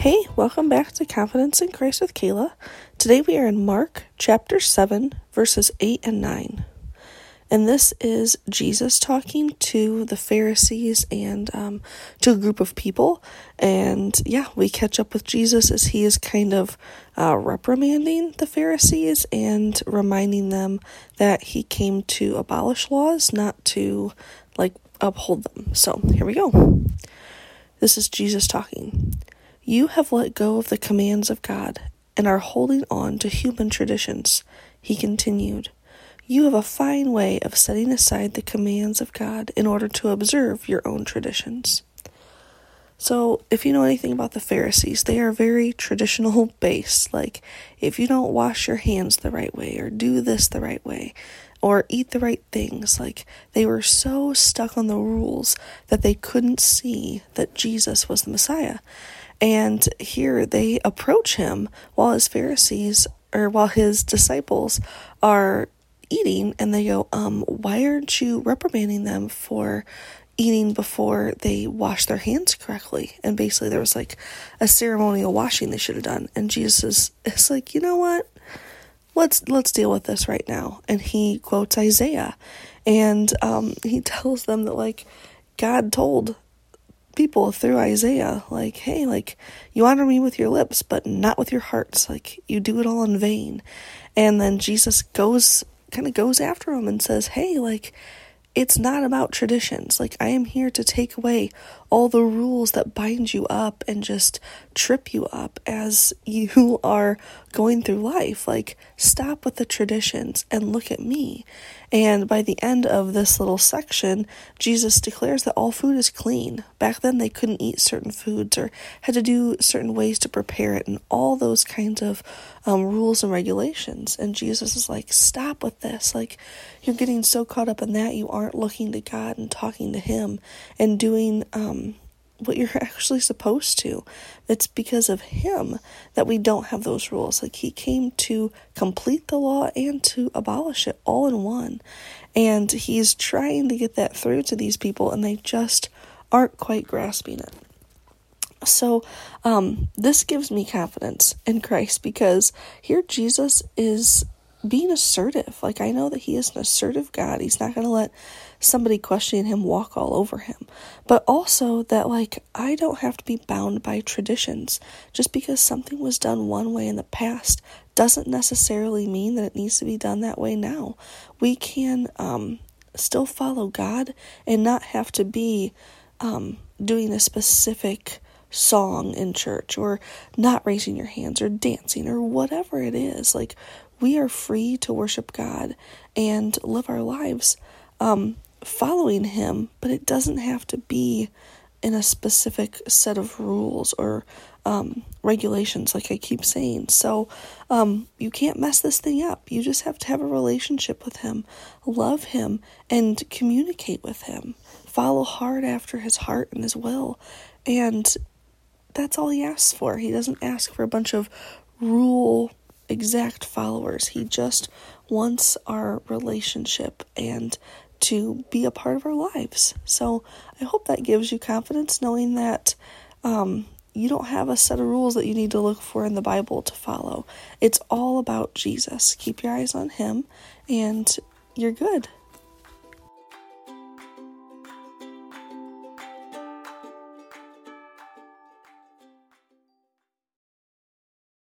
Hey, welcome back to Confidence in Christ with Kala. Today we are in Mark chapter 7, verses 8 and 9. And this is Jesus talking to the Pharisees and um, to a group of people. And yeah, we catch up with Jesus as he is kind of uh, reprimanding the Pharisees and reminding them that he came to abolish laws, not to like uphold them. So here we go. This is Jesus talking. You have let go of the commands of God and are holding on to human traditions. He continued, You have a fine way of setting aside the commands of God in order to observe your own traditions. So, if you know anything about the Pharisees, they are very traditional based. Like, if you don't wash your hands the right way, or do this the right way, or eat the right things, like, they were so stuck on the rules that they couldn't see that Jesus was the Messiah. And here they approach him while his Pharisees or while his disciples are eating and they go, um, why aren't you reprimanding them for eating before they wash their hands correctly? And basically there was like a ceremonial washing they should have done. And Jesus is, is like, you know what? Let's let's deal with this right now. And he quotes Isaiah and um, he tells them that like God told people through Isaiah, like, hey, like, you honor me with your lips, but not with your hearts. Like, you do it all in vain. And then Jesus goes, kind of goes after him and says, hey, like, it's not about traditions. Like, I am here to take away all the rules that bind you up and just trip you up as you are going through life. Like, stop with the traditions and look at me. And by the end of this little section, Jesus declares that all food is clean. Back then, they couldn't eat certain foods or had to do certain ways to prepare it, and all those kinds of um, rules and regulations. And Jesus is like, Stop with this. Like, you're getting so caught up in that, you aren't looking to God and talking to Him and doing um, what you're actually supposed to. It's because of him that we don't have those rules. Like he came to complete the law and to abolish it all in one. And he's trying to get that through to these people, and they just aren't quite grasping it. So, um, this gives me confidence in Christ because here Jesus is being assertive. Like, I know that He is an assertive God. He's not going to let somebody questioning Him walk all over Him. But also that, like, I don't have to be bound by traditions. Just because something was done one way in the past doesn't necessarily mean that it needs to be done that way now. We can um, still follow God and not have to be um, doing a specific song in church or not raising your hands or dancing or whatever it is. Like, we are free to worship God and live our lives um, following Him, but it doesn't have to be in a specific set of rules or um, regulations, like I keep saying. So um, you can't mess this thing up. You just have to have a relationship with Him, love Him, and communicate with Him. Follow hard after His heart and His will. And that's all He asks for. He doesn't ask for a bunch of rule exact followers. He just wants our relationship and to be a part of our lives. So I hope that gives you confidence knowing that um, you don't have a set of rules that you need to look for in the Bible to follow. It's all about Jesus. Keep your eyes on Him and you're good.